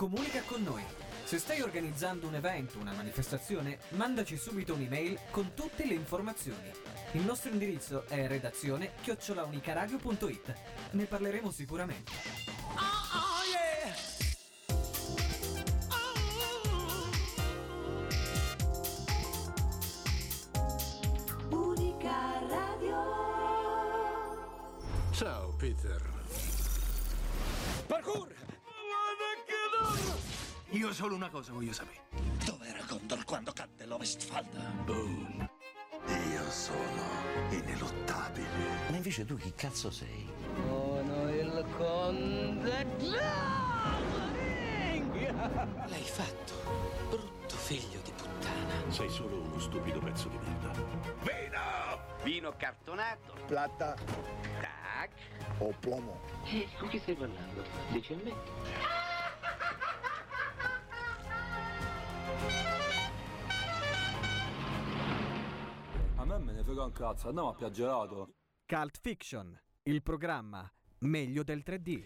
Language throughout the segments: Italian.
comunica con noi. Se stai organizzando un evento, una manifestazione, mandaci subito un'email con tutte le informazioni. Il nostro indirizzo è redazione chiocciolaunicaradio.it. Ne parleremo sicuramente. Unica Radio. Ciao, Peter. Parkour! Io solo una cosa voglio sapere. Dov'era Gondor quando cadde l'Ovestfalda? Boom. Io sono ineluttabile. Ma invece tu chi cazzo sei? Sono il conte L'hai fatto, brutto figlio di puttana. Sei solo uno stupido pezzo di merda. Vino! Vino cartonato. Plata Tac. o plomo. Eh, con chi stai parlando? Dici a me? A me me ne frega un cazzo, andiamo a piaggerato. Cult Fiction, il programma meglio del 3D.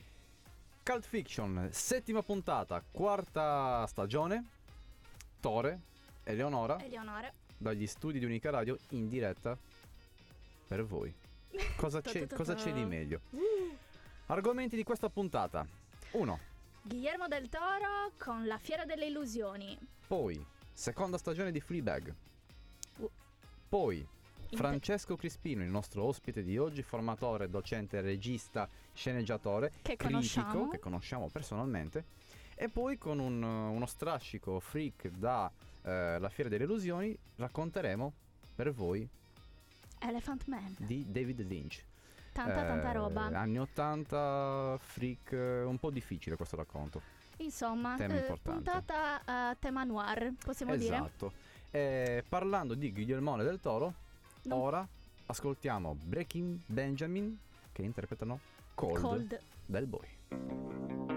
Cult Fiction, settima puntata, quarta stagione. Tore, Eleonora, Eleonora. dagli studi di Unica Radio in diretta per voi. Cosa c'è, cosa c'è di meglio? Argomenti di questa puntata. 1. Guillermo del Toro con La Fiera delle Illusioni. Poi, seconda stagione di Fleabag. Uh. Poi, Francesco Crispino, il nostro ospite di oggi, formatore, docente, regista, sceneggiatore, Che critico, conosciamo. che conosciamo personalmente. E poi con un, uno strascico freak da eh, La Fiera delle Illusioni racconteremo per voi Elephant Man. di David Lynch. Tanta, tanta Eh, roba. Anni 80, freak, eh, un po' difficile questo racconto. Insomma, tema eh, puntata a tema noir, possiamo dire. esatto. Eh, parlando di Guillermo del Toro, No. ora ascoltiamo Breaking Benjamin che interpretano Cold, Cold. del Boy.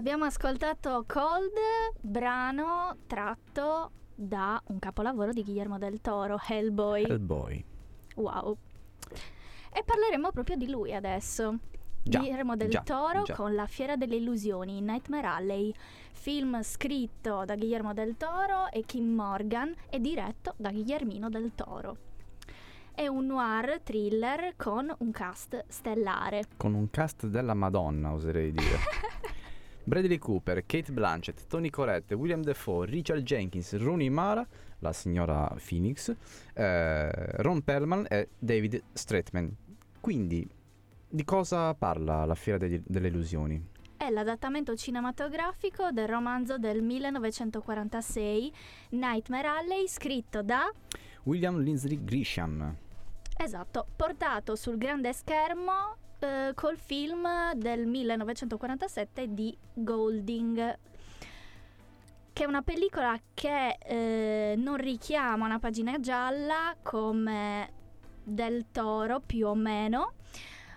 Abbiamo ascoltato Cold, brano tratto da un capolavoro di Guillermo del Toro, Hellboy. Hellboy. Wow. E parleremo proprio di lui adesso. Già, Guillermo del già, Toro già. con La Fiera delle Illusioni, Nightmare Alley, film scritto da Guillermo del Toro e Kim Morgan e diretto da Guillermino del Toro. È un noir thriller con un cast stellare. Con un cast della Madonna, oserei dire. Bradley Cooper, Kate Blanchett, Tony Collette, William Defoe, Richard Jenkins, Rooney Mara, la signora Phoenix, eh, Ron Perlman e David Stratman. Quindi, di cosa parla la Fiera degli- delle Illusioni? È l'adattamento cinematografico del romanzo del 1946 Nightmare Alley scritto da William Lindsay Grisham. Esatto, portato sul grande schermo eh, col film del 1947 di Golding, che è una pellicola che eh, non richiama una pagina gialla come del Toro più o meno,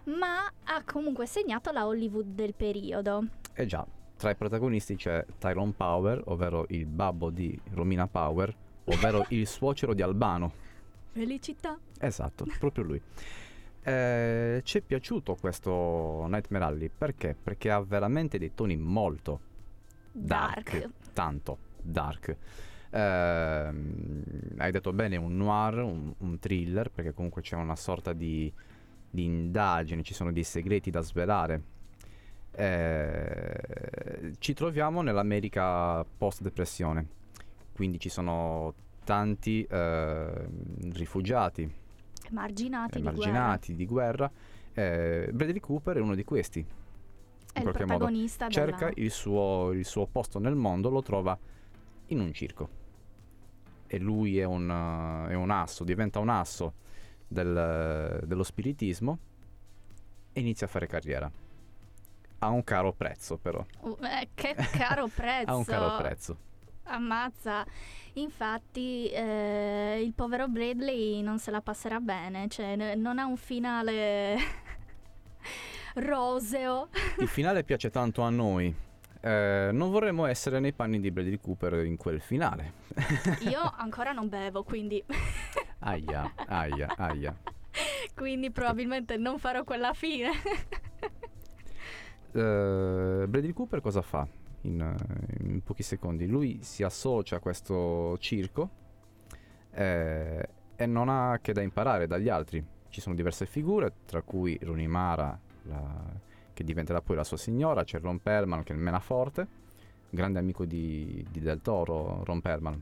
ma ha comunque segnato la Hollywood del periodo. E già, tra i protagonisti c'è Tyrone Power, ovvero il babbo di Romina Power, ovvero il suocero di Albano. Felicità. Esatto, proprio lui. Eh, ci è piaciuto questo Nightmare Alley perché? Perché ha veramente dei toni molto dark, Dark. tanto dark. Ehm, hai detto bene, un noir, un, un thriller, perché comunque c'è una sorta di, di indagine, ci sono dei segreti da svelare. Eh, ci troviamo nell'America post-depressione, quindi ci sono tanti eh, rifugiati, Marginati, emarginati di guerra. Eh, Bradley Cooper è uno di questi. di guerra. È in qualche modo. protagonista Cerca della... il suo, il suo posto nel mondo, lo trova in un circo. E lui è un, è un asso, diventa un asso del- dello spiritismo e inizia a fare carriera. A un caro prezzo, però. Uh, eh, che caro prezzo. A un caro prezzo. Ammazza. Infatti eh, il povero Bradley non se la passerà bene, cioè n- non ha un finale roseo. Il finale piace tanto a noi. Eh, non vorremmo essere nei panni di Bradley Cooper in quel finale. Io ancora non bevo, quindi, Aia, aia, aia. quindi probabilmente non farò quella fine. Eh, Bradley Cooper cosa fa in, eh, in pochi secondi? Lui si associa a questo circo eh, e non ha che da imparare dagli altri. Ci sono diverse figure, tra cui Rooney Mara, la- che diventerà poi la sua signora, c'è Ron Perlman che è il menaforte, grande amico di, di Del Toro, Ron Perlman,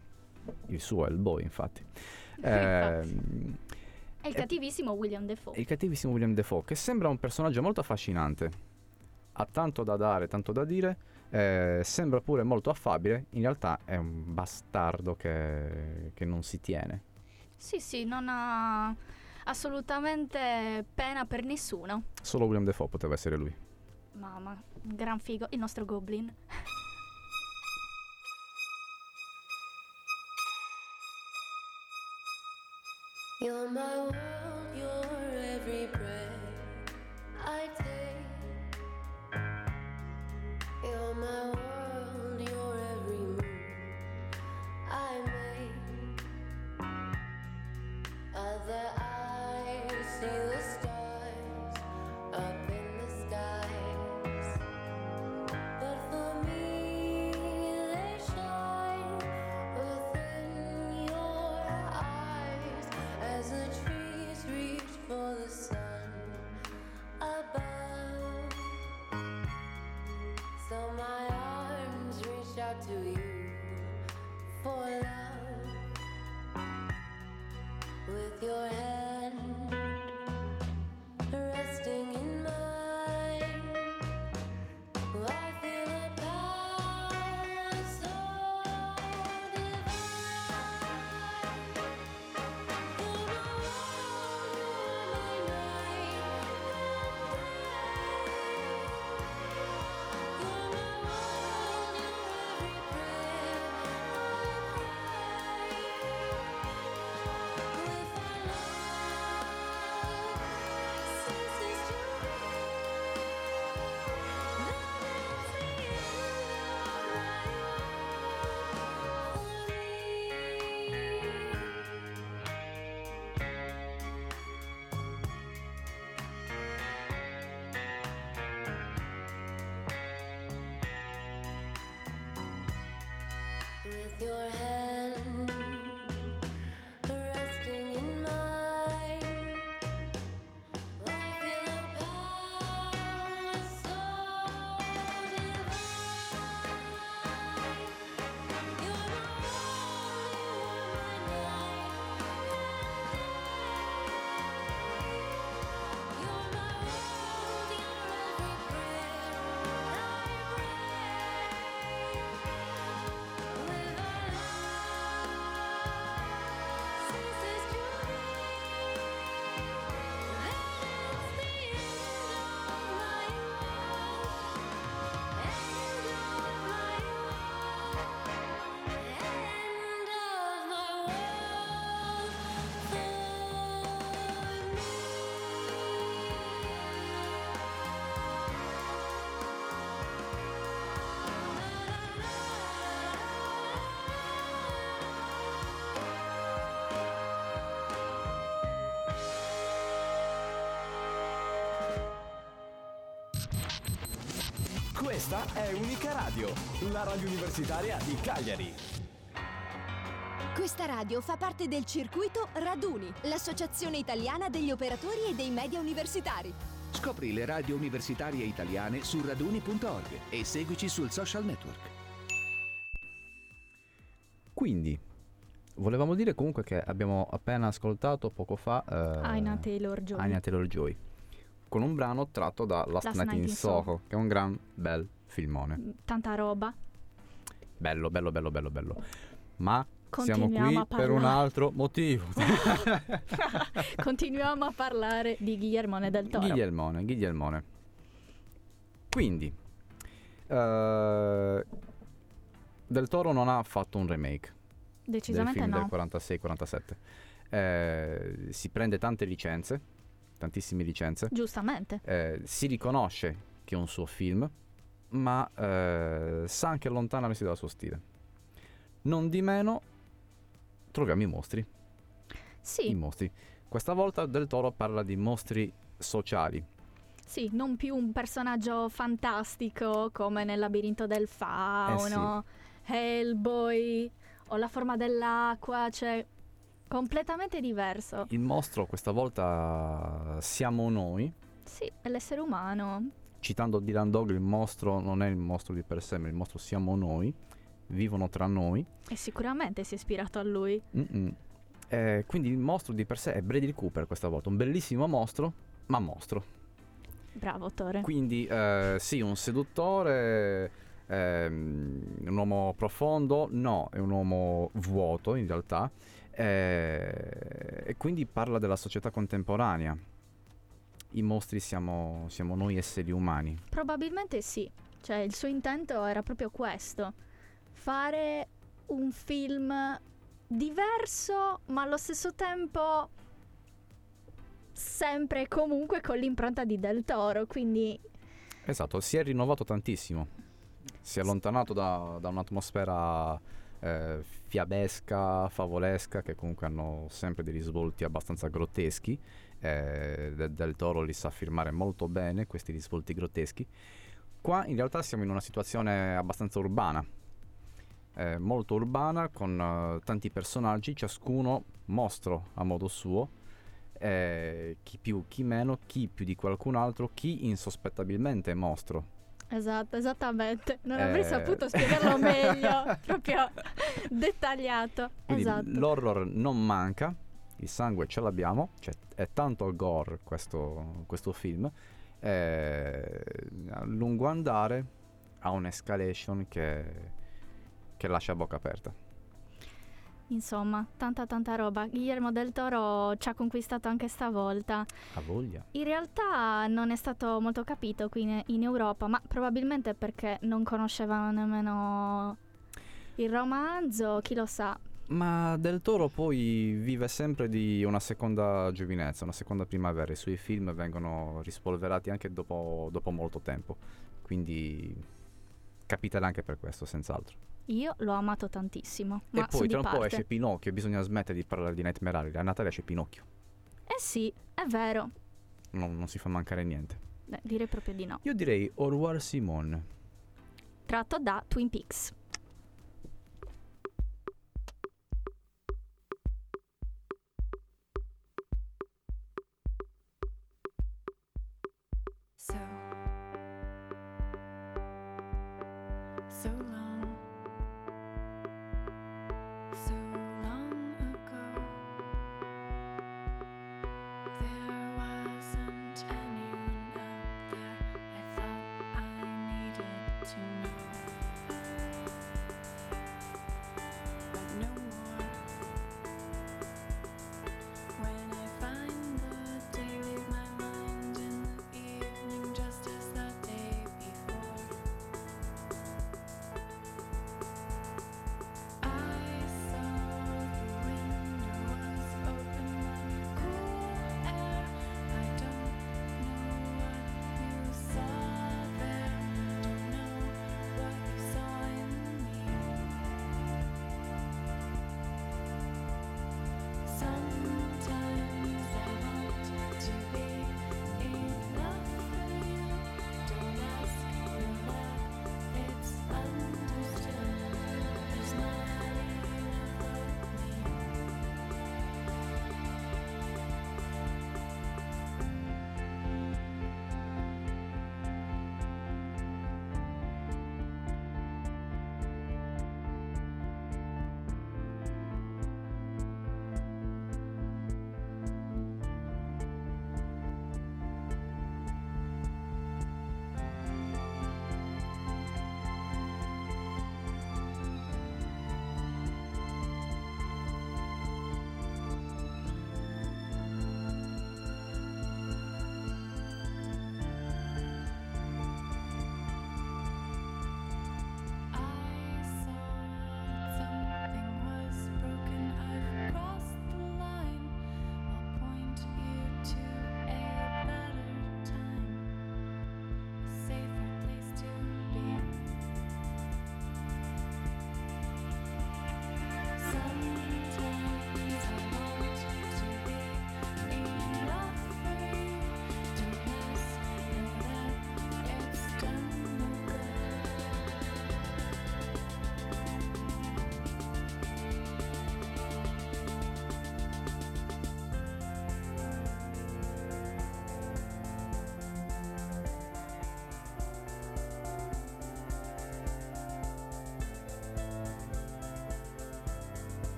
il suo è il boy infatti. Ehm, È il Eh, cattivissimo William Defoe. il cattivissimo William Defoe, che sembra un personaggio molto affascinante. Ha tanto da dare, tanto da dire. Eh, sembra pure molto affabile. In realtà è un bastardo che, che non si tiene. Sì, sì, non ha assolutamente pena per nessuno. Solo William Defoe poteva essere lui. Mamma, gran figo, il nostro Goblin. You're my world, you're every breath to you Questa è Unica Radio, la radio universitaria di Cagliari. Questa radio fa parte del circuito Raduni, l'associazione italiana degli operatori e dei media universitari. Scopri le radio universitarie italiane su raduni.org e seguici sul social network. Quindi, volevamo dire comunque che abbiamo appena ascoltato poco fa eh, Aina Taylor-Joy. Anya Taylor-Joy, con un brano tratto da Last, Last Night, in in Soho, Soho. che è un gran bel filmone. Tanta roba. Bello, bello, bello, bello, bello. Ma siamo qui per un altro motivo. Continuiamo a parlare di Guillermo del Toro. Guglielmone, Guglielmone. Quindi, eh, Del Toro non ha fatto un remake Decisamente del film no. del 46-47. Eh, si prende tante licenze, tantissime licenze. Giustamente. Eh, si riconosce che è un suo film, ma eh, sa anche allontanarsi dal suo stile. Non di meno, troviamo i mostri. Sì. I mostri. Questa volta Del Toro parla di mostri sociali. Sì, non più un personaggio fantastico come nel labirinto del fauno, Hellboy o la forma dell'acqua, cioè completamente diverso. Il mostro questa volta siamo noi. Sì, è l'essere umano. Citando Dylan Dog, il mostro non è il mostro di per sé, ma il mostro siamo noi. Vivono tra noi. E sicuramente si è ispirato a lui. Eh, quindi il mostro di per sé è Brady Cooper questa volta. Un bellissimo mostro, ma mostro. Bravo, Tore. Quindi eh, sì, un seduttore, ehm, un uomo profondo, no, è un uomo vuoto in realtà, eh, e quindi parla della società contemporanea. I mostri siamo, siamo noi esseri umani. Probabilmente sì. Cioè, il suo intento era proprio questo. Fare un film diverso, ma allo stesso tempo sempre e comunque con l'impronta di Del Toro. Quindi Esatto, si è rinnovato tantissimo. Si è allontanato da, da un'atmosfera eh, fiabesca, favolesca, che comunque hanno sempre dei risvolti abbastanza grotteschi. Eh, De- del Toro li sa firmare molto bene questi risvolti grotteschi. Qua in realtà siamo in una situazione abbastanza urbana, eh, molto urbana, con eh, tanti personaggi, ciascuno mostro a modo suo, eh, chi più, chi meno, chi più di qualcun altro, chi insospettabilmente mostro. Esatto, esattamente. Non avrei Eh. saputo spiegarlo meglio, proprio dettagliato. Quindi esatto. l'horror non manca, il sangue ce l'abbiamo, cioè è tanto gore questo, questo film. eh, a lungo andare ha un'escalation che, che lascia a bocca aperta. Insomma, tanta tanta roba. Guillermo del Toro ci ha conquistato anche stavolta. Ha voglia. In realtà non è stato molto capito qui in, in Europa, ma probabilmente perché non conoscevano nemmeno il romanzo, chi lo sa. Ma Del Toro poi vive sempre di una seconda giovinezza, una seconda primavera. I suoi film vengono rispolverati anche dopo, dopo molto tempo. Quindi capiterà anche per questo, senz'altro. Io l'ho amato tantissimo. Ma e poi tra un po' esce Pinocchio, bisogna smettere di parlare di Nightmare Alley. A Natale esce Pinocchio. Eh sì, è vero. Non, non si fa mancare niente. Beh, direi proprio di no. Io direi Au revoir Simone. Tratto da Twin Peaks. So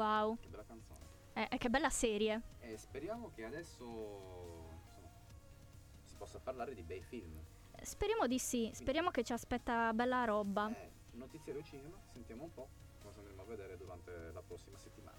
Wow. Che bella canzone. Eh, eh, che bella serie. E speriamo che adesso insomma, si possa parlare di bei film. Speriamo di sì. Speriamo che ci aspetta bella roba. Eh, notiziario cinema, sentiamo un po' cosa andremo a vedere durante la prossima settimana.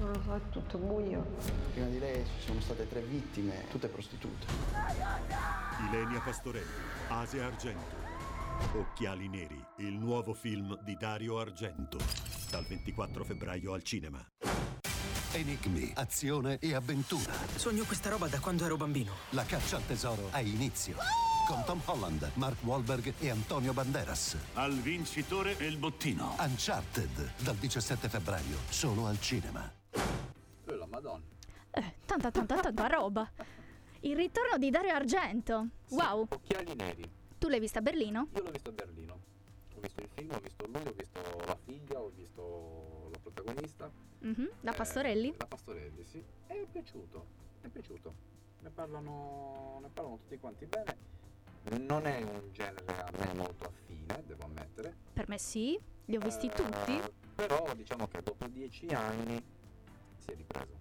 Non lo so, è tutto buio. Prima di lei ci sono state tre vittime, tutte prostitute. Ilenia Pastorelli, Asia Argento. Occhiali neri, il nuovo film di Dario Argento. Dal 24 febbraio al cinema. Enigmi, azione e avventura. Sogno questa roba da quando ero bambino. La caccia al tesoro ha inizio. Con Tom Holland, Mark Wahlberg e Antonio Banderas. Al vincitore e il bottino. Uncharted, dal 17 febbraio, solo al cinema. Oh, la madonna. Eh, tanta, tanta, tanta roba. Il ritorno di Dario Argento. Wow. Occhiali neri. Tu l'hai vista a Berlino? Io l'ho visto a Berlino. Ho visto il film, ho visto lui, ho visto la figlia, ho visto la protagonista. Mhm, La Eh, Pastorelli? La Pastorelli, sì. E è piaciuto. È piaciuto. Ne parlano, ne parlano tutti quanti bene. Non è un genere a me molto affine, devo ammettere. Per me sì, li ho visti Eh, tutti. Però diciamo che dopo dieci anni si è ripreso.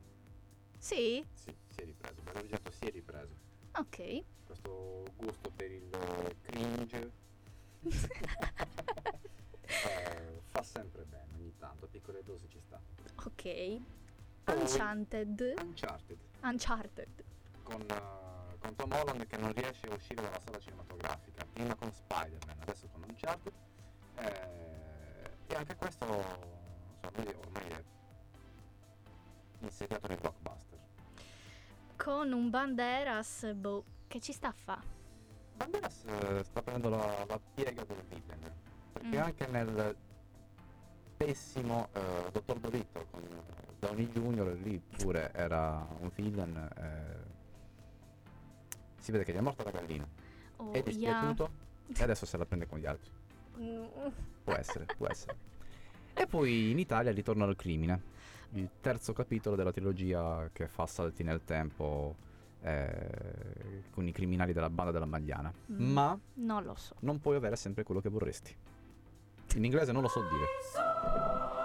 Sì? Sì, si è ripreso. Argento si è ripreso. Ok. Questo gusto per il eh, cringe eh, fa sempre bene ogni tanto, a piccole dosi ci sta. Ok. Uncharted. Uncharted. Uncharted. Con, eh, con Tom Holland che non riesce a uscire dalla sala cinematografica, prima con Spider-Man, adesso con Uncharted. eh, e anche questo insomma, lui ormai è insediato nei blockbuster. Con un Banderas, boh, che ci sta a fa? Banderas eh, sta prendendo la, la piega del villain, perché Mm. anche nel pessimo eh, Dottor Dolittle con Downey Jr. lì pure era un villain. eh, si vede che gli è morta la gallina. Oh, è dispiaciuto e adesso se la prende con gli altri. yeah. Può essere, può essere. E poi in Italia ritorno al crimine, il terzo capitolo della trilogia che fa salti nel tempo eh, con i criminali della banda della Magliana. Mm. Ma Non lo so. non puoi avere sempre quello che vorresti. In inglese non lo so dire.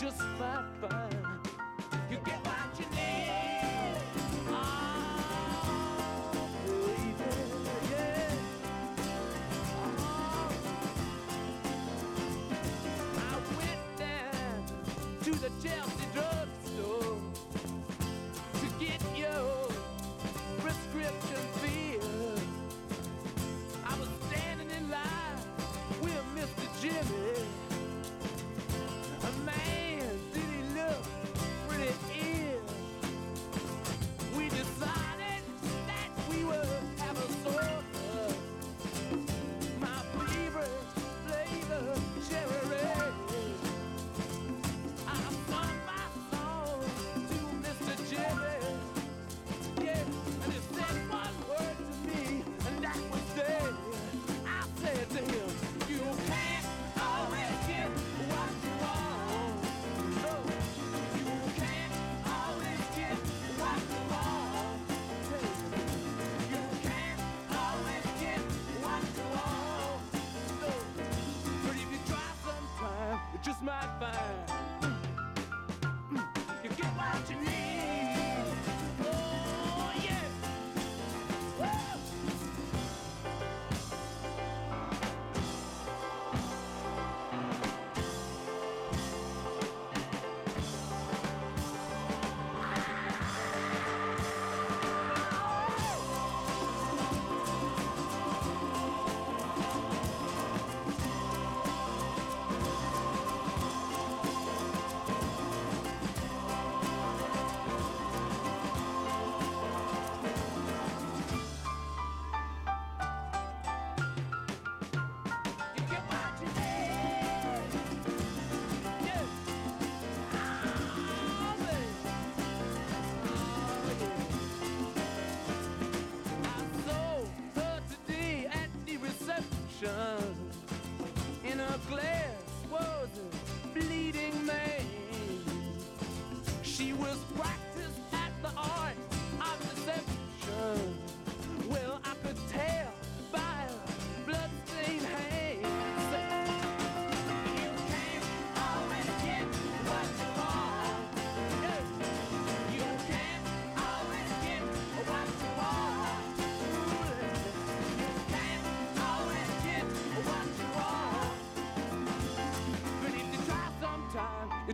just my body.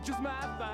just my vibe.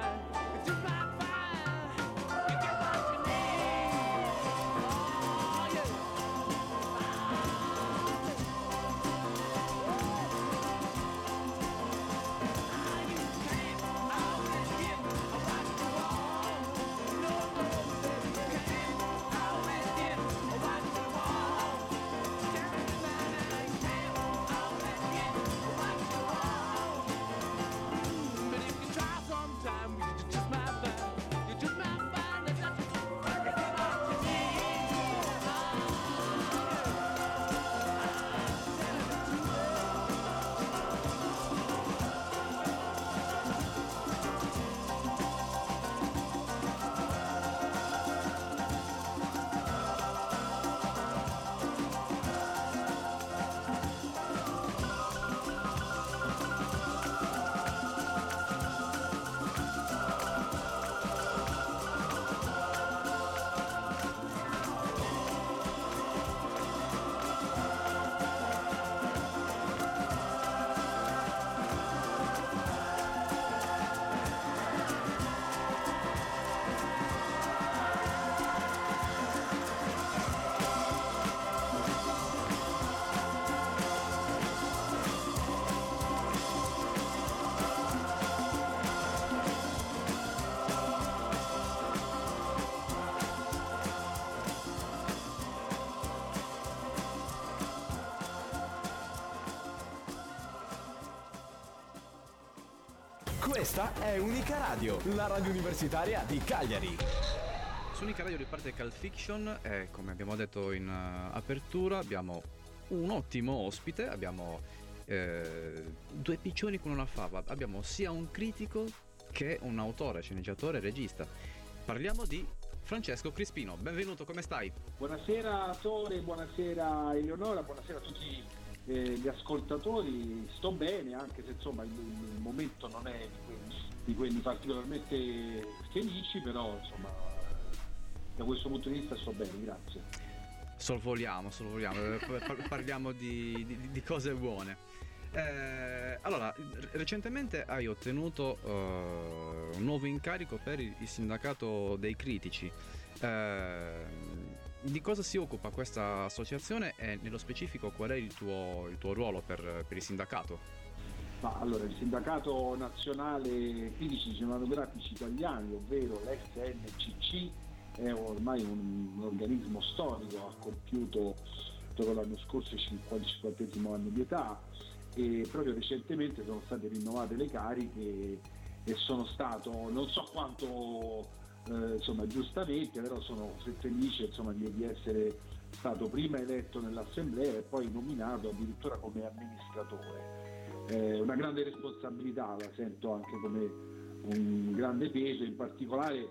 Questa è Unica Radio, la radio universitaria di Cagliari. Su Unica Radio riparte Cult Fiction e come abbiamo detto in eh, apertura abbiamo un ottimo ospite, abbiamo eh, due piccioni con una fava, abbiamo sia un critico che un autore, sceneggiatore e regista. Parliamo di Francesco Crispino, benvenuto, come stai? Buonasera Tore, buonasera Eleonora, buonasera a tutti eh, gli ascoltatori sto bene, anche se insomma il, il momento non è di quelli, di quelli particolarmente felici, però insomma da questo punto di vista sto bene, grazie. Sorvoliamo, sorvoliamo, eh, par- parliamo di, di- di cose buone. Eh, allora, recentemente hai ottenuto eh, un nuovo incarico per il sindacato dei critici. Eh, di cosa si occupa questa associazione e nello specifico qual è il tuo, il tuo ruolo per, per il sindacato? Ma allora il sindacato nazionale critici cinematografici italiani, ovvero l'SNCC, è ormai un, un organismo storico, ha compiuto proprio l'anno scorso il 50 anno di età e proprio recentemente sono state rinnovate le cariche e sono stato, non so quanto eh, insomma giustamente, però sono felice insomma, di, di essere stato prima eletto nell'assemblea e poi nominato addirittura come amministratore. È una grande responsabilità, la sento anche come un grande peso, in particolare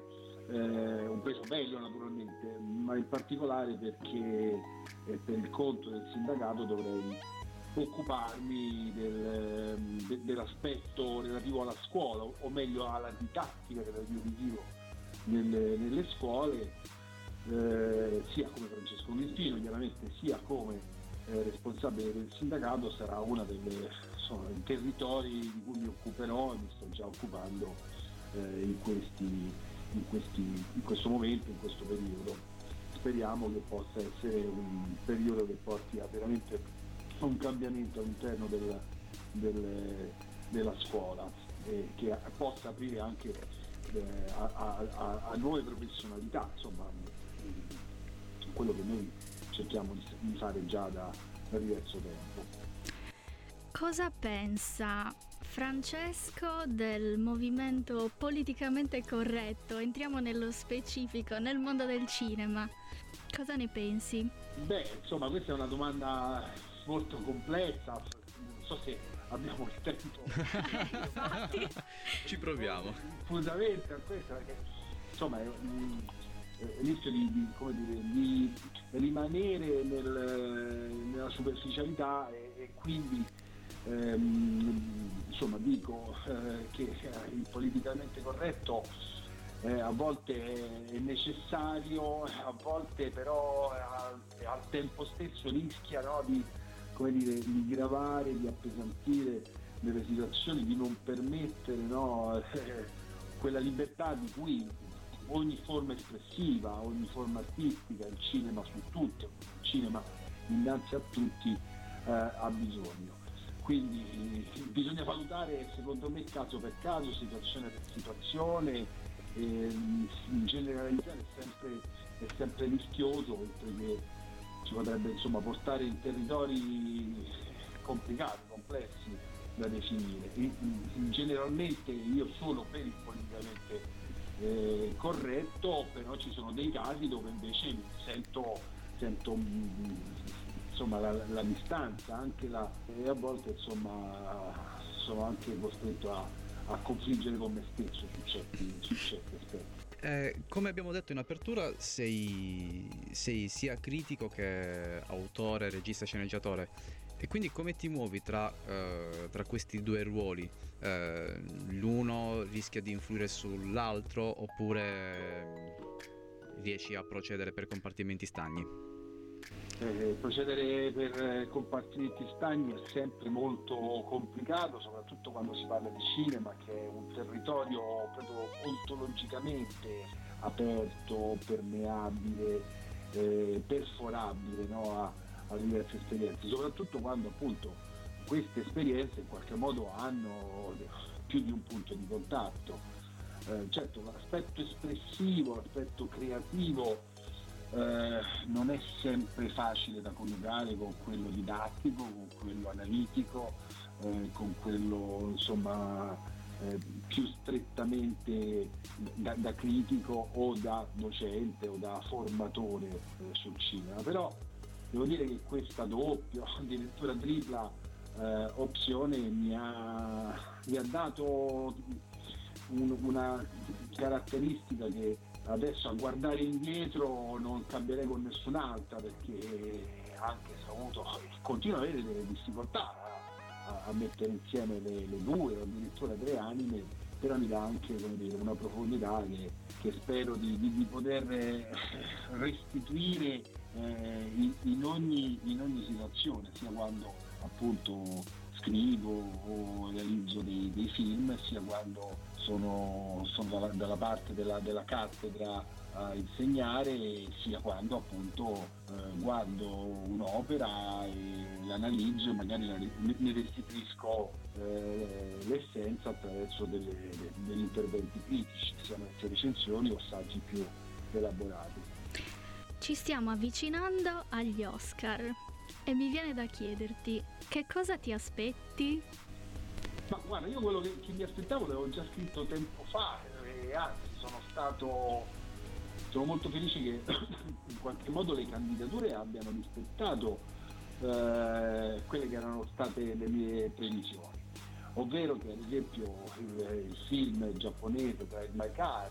eh, un peso bello naturalmente, ma in particolare perché eh, per il conto del sindacato dovrei occuparmi del- de- dell'aspetto relativo alla scuola, o meglio alla didattica dell'audiovisivo nelle, nelle scuole, eh, sia come Francesco Milpino, chiaramente sia come eh, responsabile del sindacato sarà uno dei territori di cui mi occuperò e mi sto già occupando eh, in, questi, in, questi, in questo momento, in questo periodo. Speriamo che possa essere un periodo che porti a veramente un cambiamento all'interno del- del- della scuola e che possa aprire anche a, a- a- a nuove professionalità, insomma mm, quello che noi cerchiamo di, di fare già da, da diverso tempo. Cosa pensa Francesco del movimento politicamente corretto? Entriamo nello specifico, nel mondo del cinema. Cosa ne pensi? Beh, insomma, questa è una domanda molto complessa, non so se abbiamo il tempo. Ci proviamo. Diffusamente a questo perché insomma è un- eh, rischio di, di, come dire, di rimanere nel- nella superficialità e, e quindi ehm, insomma dico eh, che eh, il politicamente corretto eh, a volte è necessario, a volte però eh, al tempo stesso rischia no, di, come dire, di gravare, di appesantire delle situazioni, di non permettere no, eh, quella libertà di cui ogni forma espressiva, ogni forma artistica, il cinema su tutto, il cinema innanzi a tutti eh, ha bisogno. Quindi eh, bisogna valutare secondo me caso per caso, situazione per situazione, ehm, generalizzare è sempre, è sempre rischioso oltre che ci potrebbe insomma, portare in territori complicati, complessi da definire. In- in- generalmente io sono per il politicamente eh, corretto, però ci sono dei casi dove invece sento, sento mm, insomma, la, la distanza anche la, e a volte insomma, sono anche costretto a, a confliggere con me stesso su certi, su certi aspetti. Eh, come abbiamo detto in apertura, sei, sei sia critico che autore, regista, sceneggiatore. E quindi come ti muovi tra, eh, tra questi due ruoli? Eh, l'uno rischia di influire sull'altro oppure riesci a procedere per compartimenti stagni? Eh, procedere per eh, compartimenti stagni è sempre molto complicato, soprattutto quando si parla di cinema, che è un territorio proprio ontologicamente aperto, permeabile, eh, perforabile no, a, a diverse esperienze, soprattutto quando appunto queste esperienze in qualche modo hanno più di un punto di contatto. Eh, certo, l'aspetto espressivo, l'aspetto creativo eh, non è sempre facile da coniugare con quello didattico, con quello analitico, eh, con quello insomma eh, più strettamente da, da critico o da docente o da formatore eh, sul cinema. Però devo dire che questa doppia, addirittura tripla eh, opzione mi ha, mi ha dato un- una caratteristica che adesso a guardare indietro non cambierei con nessun'altra perché anche se ho avuto il continua ad avere delle difficoltà a, a mettere insieme le, le due o addirittura tre anime, però mi dà anche dire, una profondità che, che spero di, di- di poter eh, restituire eh, in, in ogni, in ogni situazione, sia quando appunto scrivo o realizzo dei, dei film, sia quando sono, sono dalla, dalla parte della, della cattedra a insegnare, sia quando appunto eh, guardo un'opera e l'analizzo e magari la- ne restituisco eh, l'essenza attraverso delle- de- degli interventi critici, siano esse recensioni o saggi più elaborati. Ci stiamo avvicinando agli Oscar e mi viene da chiederti che cosa ti aspetti? Ma guarda, io quello che, che mi aspettavo l'avevo già scritto tempo fa e anzi sono stato sono molto felice che in qualche modo le candidature abbiano rispettato eh, quelle che erano state le mie previsioni. Ovvero che ad esempio il, il film giapponese Drive My Car,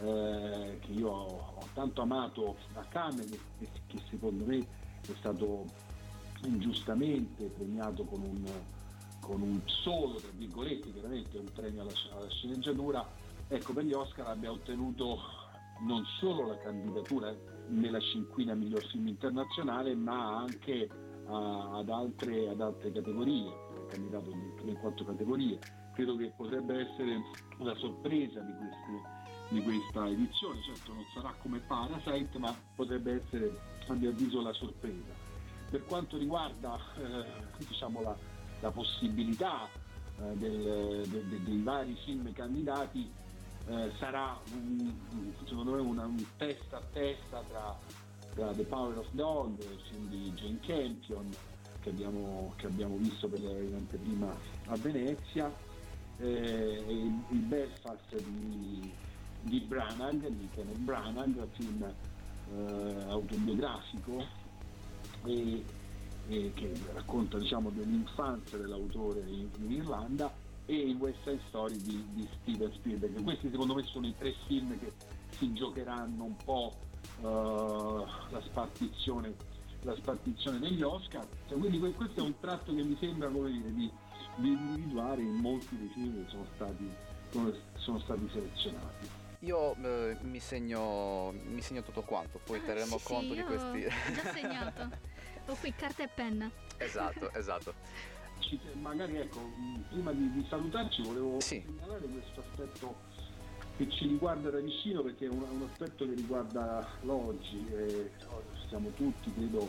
eh, che io ho, ho tanto amato a Cannes, che, che secondo me è stato ingiustamente premiato con un, con un solo, tra virgolette, chiaramente un premio alla, alla sceneggiatura, ecco per gli Oscar abbia ottenuto non solo la candidatura nella cinquina miglior film internazionale, ma anche a- ad, altre, ad altre categorie, è candidato in 3-4 categorie. Credo che potrebbe essere la sorpresa di, queste- di questa edizione, certo non sarà come Parasite, ma potrebbe essere a mio avviso la sorpresa. Per quanto riguarda eh, diciamo, la, la possibilità eh, del- de- de- dei vari film candidati, eh, sarà un- secondo me una, un testa a testa tra, tra The Power of Dog, il film di Jane Campion che abbiamo, che abbiamo visto per l'anteprima a Venezia, eh, e il, il Belfast di, di Branagh, di Kenneth Branagh, film eh, autobiografico e, e che racconta diciamo, dell'infanzia dell'autore in, in Irlanda e il West Side Story di, di Steven Spielberg. Questi secondo me sono i tre film che si giocheranno un po' eh, la spartizione la spartizione degli Oscar. Cioè, quindi que- questo è un tratto che mi sembra come dire, di, di individuare in molti dei film che sono stati, sono stati selezionati. Io eh, mi, segno, mi segno tutto quanto, poi terremo Ah, Sì, sì, conto di io questi... Ho già segnato. Ho qui carta e penna. esatto, esatto. Ci- magari ecco, mh, prima di, di salutarci volevo segnalare questo aspetto che ci riguarda da vicino perché è un, un aspetto che riguarda l'oggi e oggi siamo tutti, credo,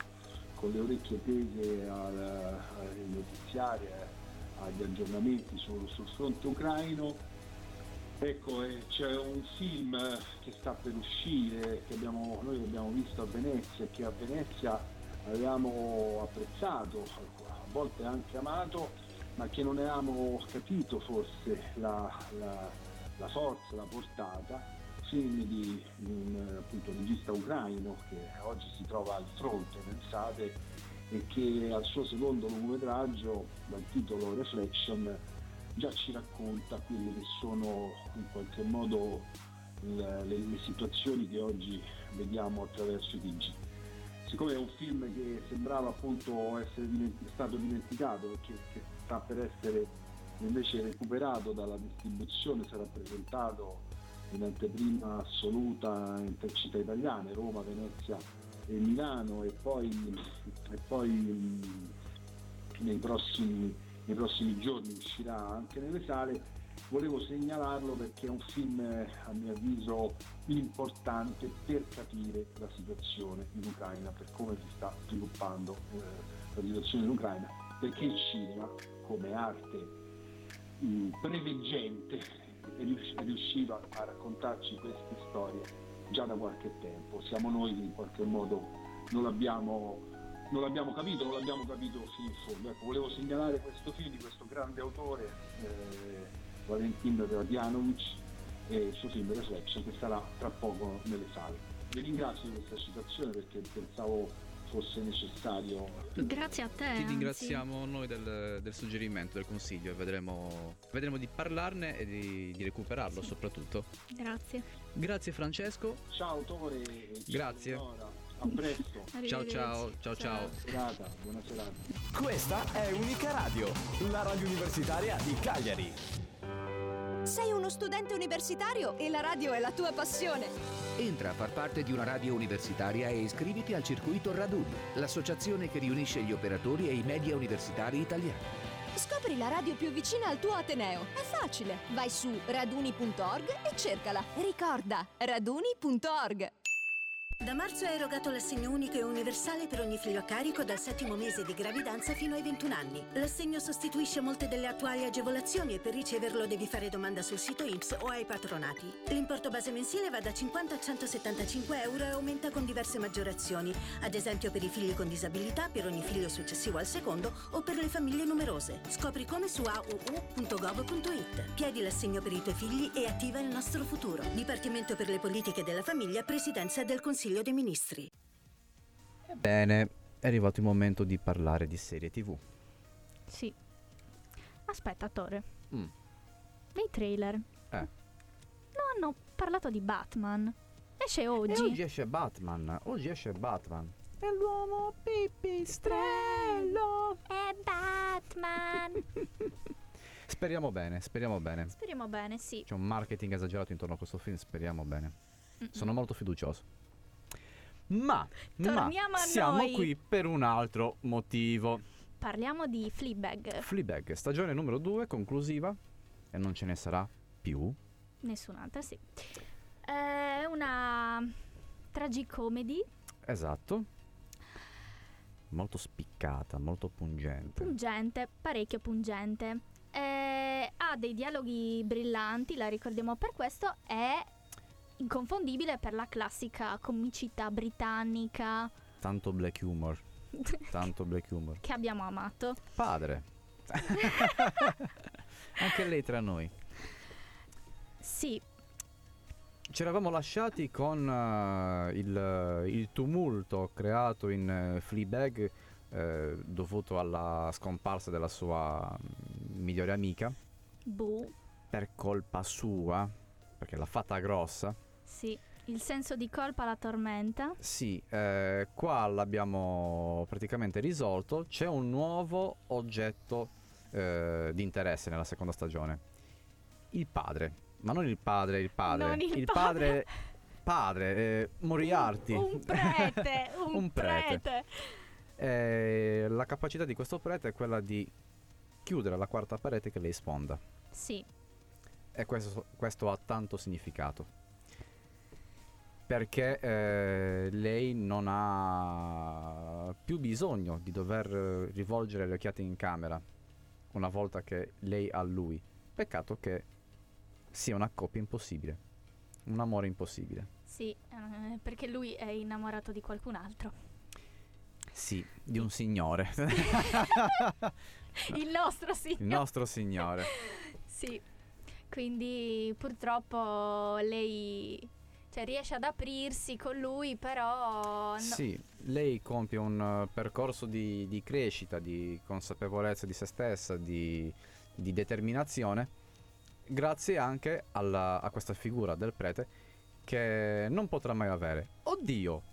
con le orecchie tese al- ai notiziari, eh, agli aggiornamenti sul, sul fronte ucraino. Ecco, eh, c'è un film eh, che sta per uscire, che abbiamo, noi abbiamo visto a Venezia e che a Venezia avevamo apprezzato, a volte anche amato, ma che non avevamo capito forse la, la- la forza, la portata. Film di, un appunto, regista ucraino che oggi si trova al fronte, pensate, e che al suo secondo lungometraggio, dal titolo Reflection, già ci racconta quelle che sono in qualche modo le, le- situazioni che oggi vediamo attraverso i TG. Siccome è un film che sembrava appunto essere stato dimenticato e che, sta per essere invece recuperato dalla distribuzione, sarà presentato in anteprima assoluta in tre città italiane, Roma, Venezia e Milano e poi, e poi nei prossimi, nei prossimi giorni uscirà anche nelle sale. Volevo segnalarlo perché è un film eh, a mio avviso importante per capire la situazione in Ucraina, per come si sta sviluppando eh, la situazione in Ucraina, perché il cinema come arte mh, preveggente è rius- è riusciva a raccontarci queste storie già da qualche tempo. Siamo noi che in qualche modo non l'abbiamo, non l'abbiamo capito, non l'abbiamo capito fino in fondo. Ecco, volevo segnalare questo film di questo grande autore, eh, Valentin Radjanovic, e il suo film Reflection che sarà tra poco nelle sale. Vi ringrazio di questa citazione perché pensavo fosse necessario. Grazie a te. Ti anzi. ringraziamo noi del, del suggerimento, del consiglio e vedremo, vedremo di parlarne e di, di recuperarlo soprattutto. Grazie. Grazie Francesco. Ciao e ciao Grazie. A presto. Ciao ciao, ciao ciao. Buona serata, buona serata. Questa è Unica Radio, la radio universitaria di Cagliari. Sei uno studente universitario e la radio è la tua passione. Entra a far parte di una radio universitaria e iscriviti al circuito Raduni, l'associazione che riunisce gli operatori e i media universitari italiani. Scopri la radio più vicina al tuo Ateneo. È facile. Vai su raduni.org e cercala. Ricorda, raduni.org. Da marzo è erogato l'assegno unico e universale per ogni figlio a carico dal settimo mese di gravidanza fino ai 21 anni. L'assegno sostituisce molte delle attuali agevolazioni e per riceverlo devi fare domanda sul sito IMSS o ai patronati. L'importo base mensile va da 50 a 175 euro e aumenta con diverse maggiorazioni, ad esempio per i figli con disabilità, per ogni figlio successivo al secondo o per le famiglie numerose. Scopri come su auu.gov.it. Chiedi l'assegno per i tuoi figli e attiva il nostro futuro. Dipartimento per le politiche della famiglia, Presidenza del Consiglio dei Ministri. Bene, è arrivato il momento di parlare di serie TV. Sì. Aspetta, Tore. Mm. Nei trailer. Eh. No, hanno parlato di Batman. Esce oggi. E oggi esce Batman. Oggi esce Batman. È l'uomo pipistrello. È Batman. Speriamo bene, speriamo bene. Speriamo bene, sì. C'è un marketing esagerato intorno a questo film, speriamo bene. Sono molto fiducioso. Ma, ma siamo noi. qui per un altro motivo. Parliamo di Fleabag. Fleabag, stagione numero 2, conclusiva. E non ce ne sarà più. Nessun'altra, sì. È una tragicomedy Esatto. Molto spiccata, molto pungente. pungente, parecchio pungente. Eh, ha dei dialoghi brillanti, la ricordiamo per questo. È inconfondibile per la classica comicità britannica Tanto black humor. Tanto black humor. che abbiamo amato. Padre. Anche lei tra noi. Sì, Ci eravamo lasciati con eh, il, il tumulto creato in eh, Fleabag eh, dovuto alla scomparsa della sua mm, migliore amica boh, per colpa sua, perché l'ha fatta grossa. Sì. Il senso di colpa la tormenta. Sì, eh, qua l'abbiamo praticamente risolto. C'è un nuovo oggetto eh, di interesse nella seconda stagione. Il padre. Ma non il padre, il padre. Non il padre. Padre, eh, Moriarty. Un prete, un, Un prete. prete. Eh, la capacità di questo prete è quella di chiudere la quarta parete che lei sfonda. Sì, E questo, questo ha tanto significato. Perché eh, lei non ha più bisogno di dover rivolgere le occhiate in camera una volta che lei ha lui. Peccato che sia una coppia impossibile. Un amore impossibile. sì, eh, perché lui è innamorato di qualcun altro. Sì, di un signore. Il nostro sì. Il nostro signore. Sì, quindi purtroppo lei cioè, riesce ad aprirsi con lui, però... no- Sì, lei compie un eh, percorso di, di crescita, di consapevolezza di se stessa, di, di determinazione, grazie anche alla- a questa figura del prete che non potrà mai avere. Oddio!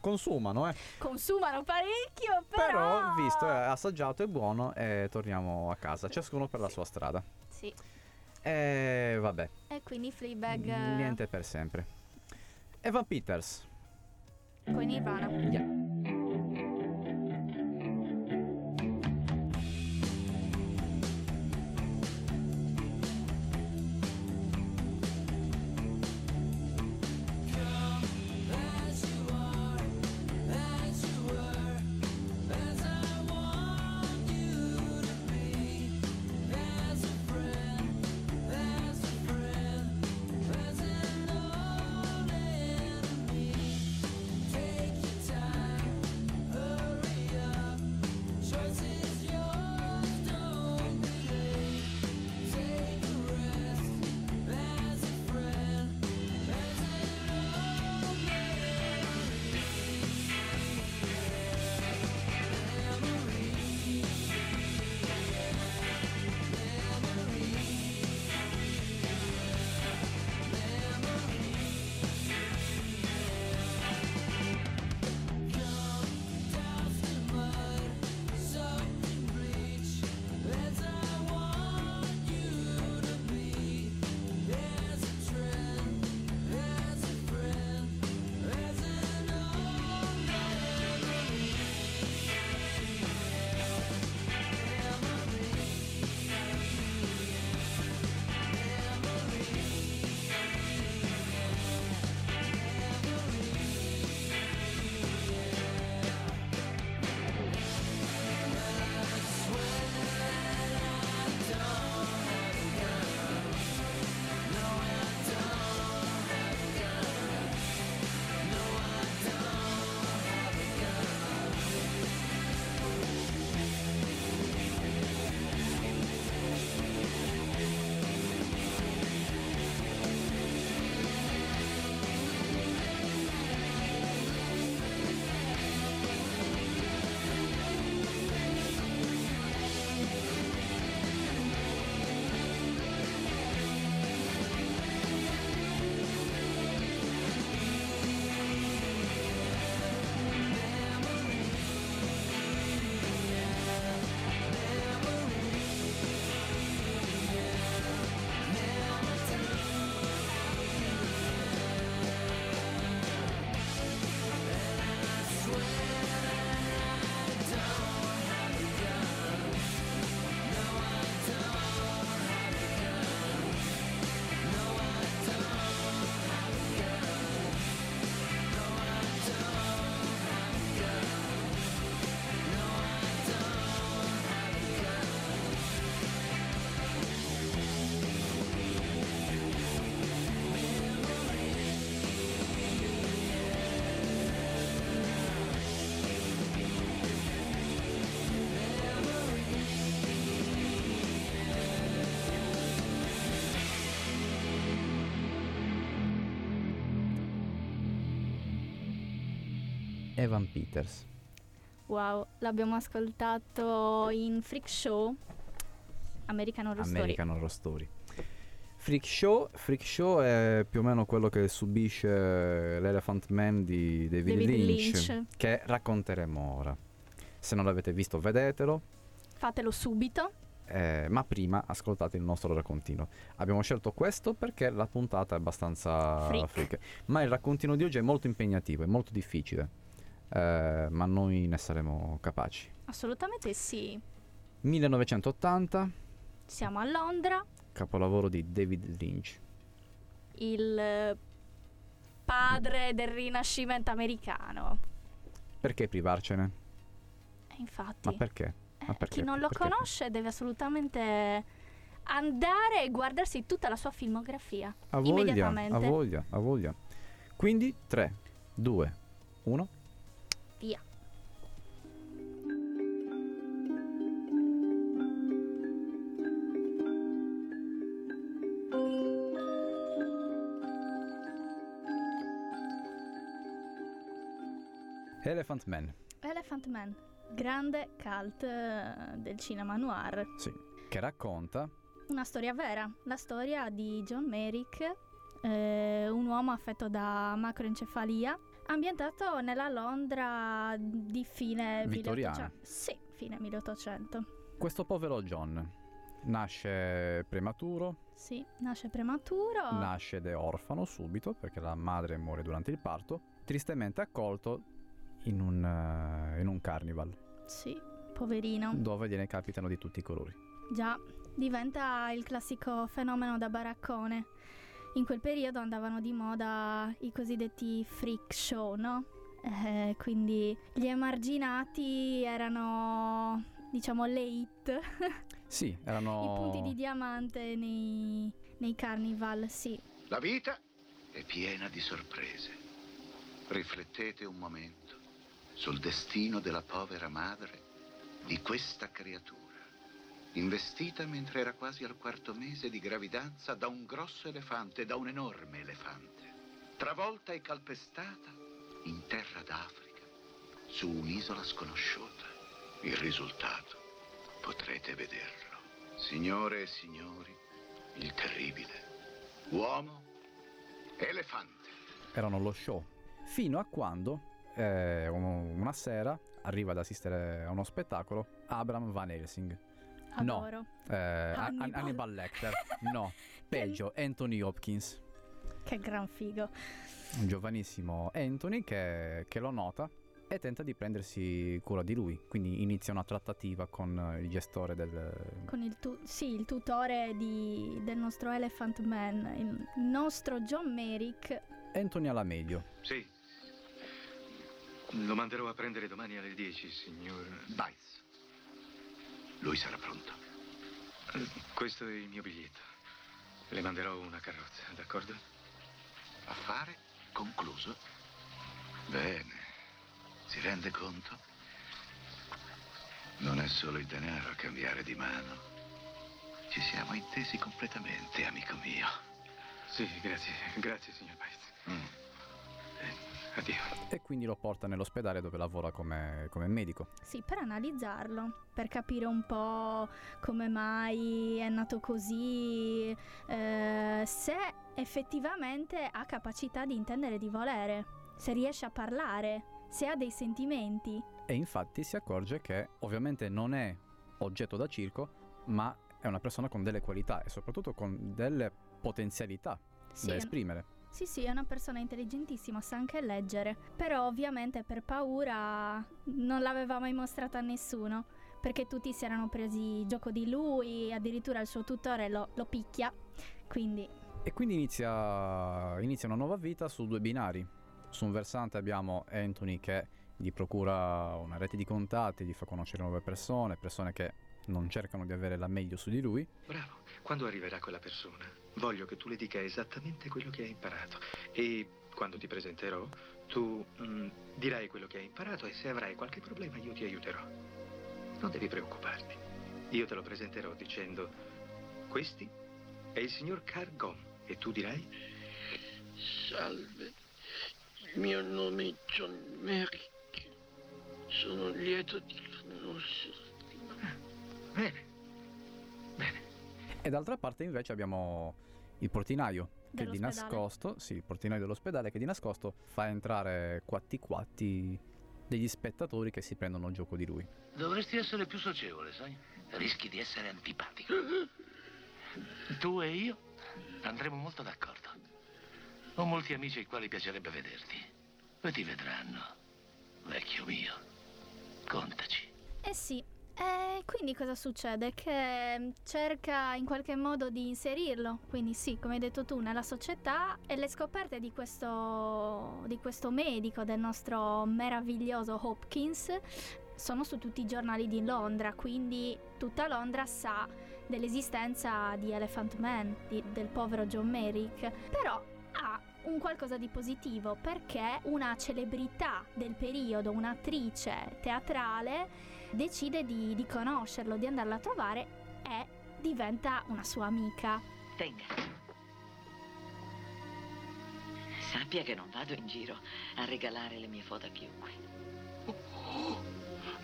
Consumano, eh. Consumano parecchio, Però, però... visto, è assaggiato, è buono e torniamo a casa, ciascuno per la sua strada. Sì, E vabbè, e quindi Fleabag niente per sempre. Evan Peters. con Nirvana. Take Evan Peters. Wow, l'abbiamo ascoltato in Freak Show American Horror Story. American Horror Story. Freak Show, Freak Show è più o meno quello che subisce l'Elephant Man di David, David Lynch, Lynch. che racconteremo ora. Se non l'avete visto, vedetelo, Fatelo subito. eh, ma prima ascoltate il nostro raccontino. Abbiamo scelto questo perché la puntata è abbastanza Freak. freak, ma il raccontino di oggi è molto impegnativo, è molto difficile, eh, ma noi ne saremo capaci. Assolutamente sì. 1980, Siamo a Londra. capolavoro di David Lynch. il eh, padre del rinascimento americano. Perché privarcene? E infatti, Ma perché? Ma perché? chi non lo Perché? conosce deve assolutamente andare e guardarsi tutta la sua filmografia. Ha voglia, immediatamente. ha voglia, ha voglia. Quindi 3, 2, 1. Via. Elephant Man. Elephant Man, grande cult eh, del cinema noir. Sì. Che racconta Una storia vera, la storia di John Merrick, eh, un uomo affetto da macroencefalia, ambientato nella Londra di fine Vittoriana. 1800. Sì, fine 1800. questo povero John. Nasce prematuro, Sì, nasce prematuro. nasce ed è orfano subito perché la madre muore durante il parto, tristemente accolto in un, eh, in un carnival Sì, poverino. dove gliene capitano di tutti i colori. Già, diventa il classico fenomeno da baraccone. In quel periodo andavano di moda i cosiddetti freak show, no? Eh, quindi gli emarginati erano, diciamo, le hit, Sì, erano... i punti di diamante nei, nei carnival, sì. La vita è piena di sorprese. Riflettete un momento sul destino della povera madre di questa creatura, investita mentre era quasi al quarto mese di gravidanza da un grosso elefante, da un enorme elefante, travolta e calpestata in terra d'Africa, su un'isola sconosciuta. Il risultato potrete vederlo. Signore e signori, il terribile uomo elefante. erano lo show. Fino a quando eh, un- una sera arriva ad assistere a uno spettacolo Abraham Van Helsing. Adoro. No, eh, Hannibal. Hannibal Lecter. No, peggio, Anthony Hopkins. Che gran figo. Un giovanissimo Anthony che, che lo nota e tenta di prendersi cura di lui. Quindi inizia una trattativa con eh, il gestore del... Con il, tu- sì, il tutore di- del nostro Elephant Man, il nostro John Merrick. Anthony alla meglio. Sì. Lo manderò a prendere domani alle 10, signor. Bites. Lui sarà pronto. Questo è il mio biglietto. Le manderò una carrozza, d'accordo? Affare concluso. Bene. Si rende conto? Non è solo il denaro a cambiare di mano. Ci siamo intesi completamente, amico mio. Sì, grazie. Grazie, signor Bites. Addio. E quindi lo porta nell'ospedale dove lavora come, come medico. Sì, per analizzarlo, per capire un po' come mai è nato così, eh, se effettivamente ha capacità di intendere di volere, se riesce a parlare, se ha dei sentimenti. E infatti si accorge che ovviamente non è oggetto da circo, ma è una persona con delle qualità e soprattutto con delle potenzialità Sì, da esprimere. Sì, sì, è una persona intelligentissima, sa anche leggere, però ovviamente per paura non l'aveva mai mostrata a nessuno, perché tutti si erano presi gioco di lui, addirittura il suo tutore lo, lo picchia, quindi E quindi inizia, inizia una nuova vita su due binari. Su un versante abbiamo Anthony che gli procura una rete di contatti, gli fa conoscere nuove persone, persone che non cercano di avere la meglio su di lui. Bravo. Quando arriverà quella persona, voglio che tu le dica esattamente quello che hai imparato. E quando ti presenterò, tu mm, dirai quello che hai imparato e se avrai qualche problema io ti aiuterò. Non devi preoccuparti. Io te lo presenterò dicendo: Questi è il signor Cargon. E tu dirai: Salve, il mio nome è John Merrick. Sono lieto di conoscerti. Bene. E d'altra parte invece abbiamo il portinaio che di nascosto, sì, il portinaio dell'ospedale che di nascosto fa entrare quatti quatti degli spettatori che si prendono gioco di lui. Dovresti essere più socievole, sai? Rischi di essere antipatico. Tu e io andremo molto d'accordo. Ho molti amici ai quali piacerebbe vederti. E ti vedranno. Vecchio mio, contaci. Eh sì. E quindi cosa succede? Che mm, cerca in qualche modo di inserirlo, quindi sì, come hai detto tu, nella società e le scoperte di questo, di questo medico, del nostro meraviglioso Hopkins, sono su tutti i giornali di Londra, quindi tutta Londra sa dell'esistenza di Elephant Man, di- del povero John Merrick, però ha un qualcosa di positivo perché una celebrità del periodo, un'attrice teatrale, decide di, di conoscerlo, di andarla a trovare e diventa una sua amica. Tenga. Sappia che non vado in giro a regalare le mie foto a chiunque.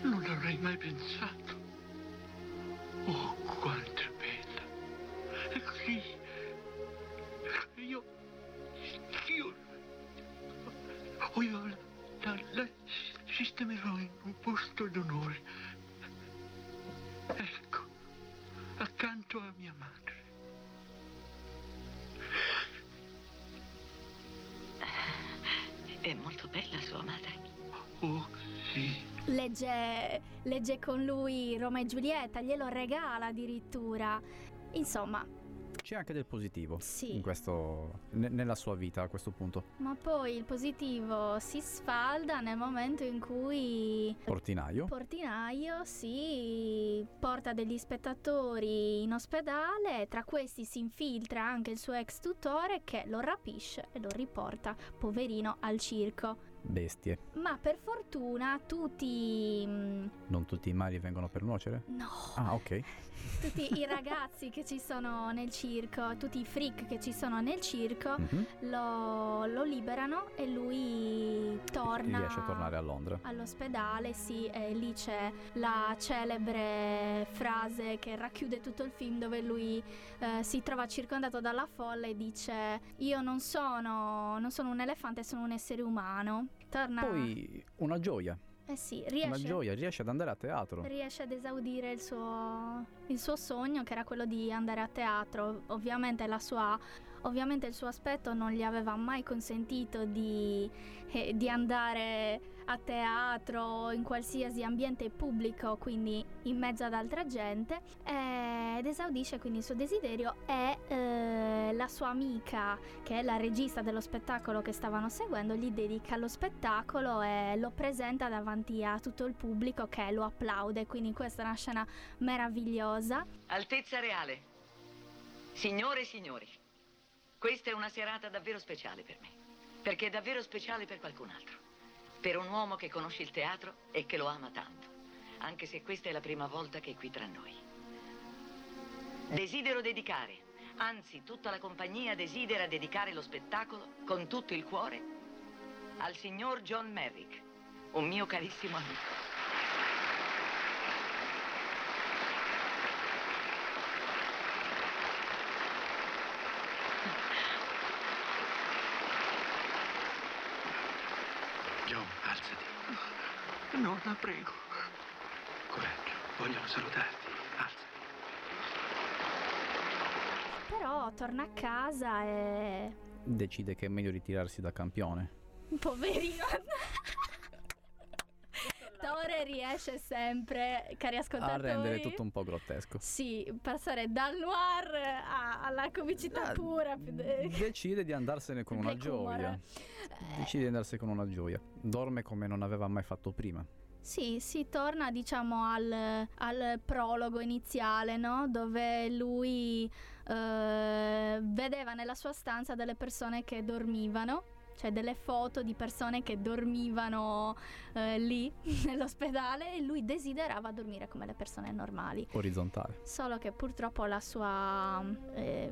Non avrei mai pensato. Oh, quanto è bella. E qui. Io. Io. Oh, io la, la, la sistemerò in un posto d'onore. Ecco, accanto a mia madre. È molto bella sua madre. Oh, sì. Legge, legge con lui Roma e Giulietta, glielo regala addirittura. Insomma, C'è anche del positivo Sì. in questo, ne- nella sua vita a questo punto. ma poi il positivo si sfalda nel momento in cui Portinaio. portinaio si porta degli spettatori in ospedale, tra questi si infiltra anche il suo ex tutore che lo rapisce e lo riporta, poverino, al circo. Bestie. Ma per fortuna tutti... mm, Non tutti i mari vengono per nuocere? No. Ah, ok. tutti i ragazzi che ci sono nel circo, tutti i freak che ci sono nel circo, Mhm. lo, lo liberano e lui torna Riesce a tornare a Londra. all'ospedale, sì, e lì c'è la celebre frase che racchiude tutto il film dove lui eh, si trova circondato dalla folla e dice io non sono, non sono un elefante, sono un essere umano. Torna... Poi una gioia. eh sì, Una riesce... gioia, riesce ad andare a teatro. Riesce ad esaudire il suo, il suo sogno che era quello di andare a teatro. Ovviamente, la sua, ovviamente il suo aspetto non gli aveva mai consentito di, eh, di andare a teatro in qualsiasi ambiente pubblico, quindi in mezzo ad altra gente. eh, ed esaudisce quindi il suo desiderio e eh, la sua amica, che è la regista dello spettacolo che stavano seguendo, gli dedica lo spettacolo e lo presenta davanti a tutto il pubblico che lo applaude. Quindi questa è una scena meravigliosa. Altezza reale. Signore e signori, questa è una serata davvero speciale per me. Perché è davvero speciale per qualcun altro. Per un uomo che conosce il teatro e che lo ama tanto. Anche se questa è la prima volta che è qui tra noi. Desidero dedicare, anzi tutta la compagnia desidera dedicare lo spettacolo con tutto il cuore al signor John Merrick, un mio carissimo amico. John, alzati. No, la prego. Coraggio, vogliono salutarti. Alzati. Però torna a casa e... Decide che è meglio ritirarsi da campione. Poverino. Tore riesce sempre, cari A ascoltatori. rendere tutto un po' grottesco. Sì, passare dal noir a- alla comicità pura. più de- Decide di andarsene con una gioia. Decide di andarsene con una gioia. Dorme come non aveva mai fatto prima. Sì, si torna diciamo al, al prologo iniziale, no? Dove lui eh, vedeva nella sua stanza delle persone che dormivano. Cioè delle foto di persone che dormivano eh, lì nell'ospedale e lui desiderava dormire come le persone normali. Orizzontale. Solo che purtroppo la sua eh,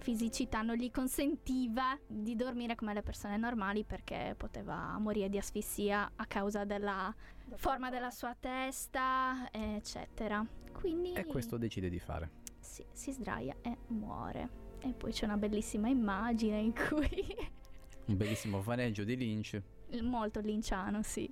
fisicità non gli consentiva di dormire come le persone normali perché poteva morire di asfissia a causa della, forma della sua testa, eccetera. Quindi E questo decide di fare. sì, si sdraia e muore. E poi c'è una bellissima immagine in cui Un bellissimo vaneggio di Lynch. molto linciano, sì.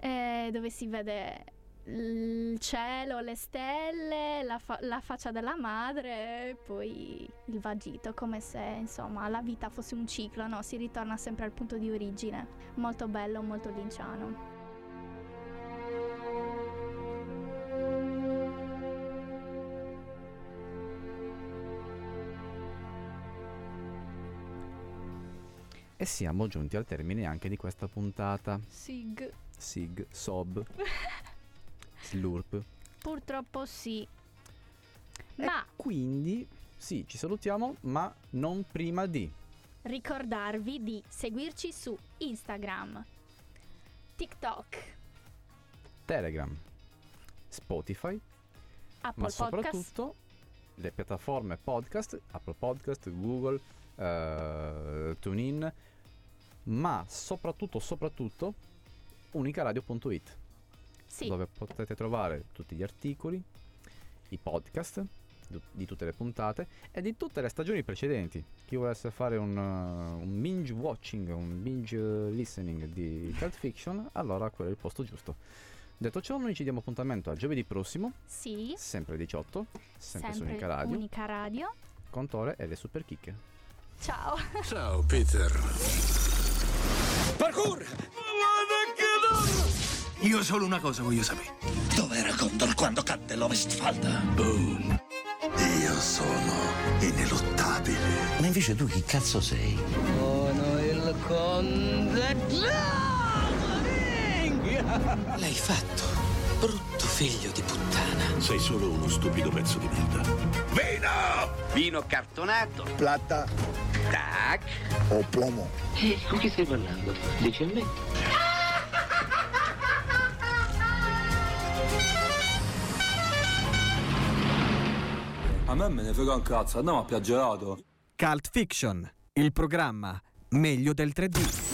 Eh, dove si vede il cielo, le stelle, la, fa- la faccia della madre e poi il vagito, come se insomma la vita fosse un ciclo, no? Si ritorna sempre al punto di origine. Molto bello, molto linciano. E siamo giunti al termine anche di questa puntata. Sig. Sig, Sob, Slurp. Purtroppo sì. Ma Quindi, sì, ci salutiamo, ma non prima di. ricordarvi di seguirci su Instagram, TikTok, Telegram, Spotify, Apple ma Podcast. soprattutto le piattaforme podcast, Apple Podcast, Google, eh, TuneIn, ma soprattutto, soprattutto, unicaradio.it, Sì. dove potete trovare tutti gli articoli, i podcast di tutte le puntate e di tutte le stagioni precedenti. Chi volesse fare un, uh, un binge watching, un binge listening di Cult Fiction, allora quello è il posto giusto. Detto ciò, noi ci diamo appuntamento a giovedì prossimo, Sì, sempre 18, sempre, su sempre Unica Radio, Unica Radio. con Tore e le super chicche. Ciao. Ciao, Peter. Parkour! Io solo una cosa voglio sapere. Dov'era Condor quando cadde l'Ovestfalda? Boom. Io sono ineluttabile. Ma invece tu chi cazzo sei? Sono il conde L'hai fatto, brutto figlio di puttana. Sei solo uno stupido pezzo di merda. Vino! Vino cartonato. Plata. Tac. O plomo. E con chi stai parlando? Dici a me? A me me ne frega un cazzo, andiamo a piaggerato. Cult Fiction, il programma meglio del 3D.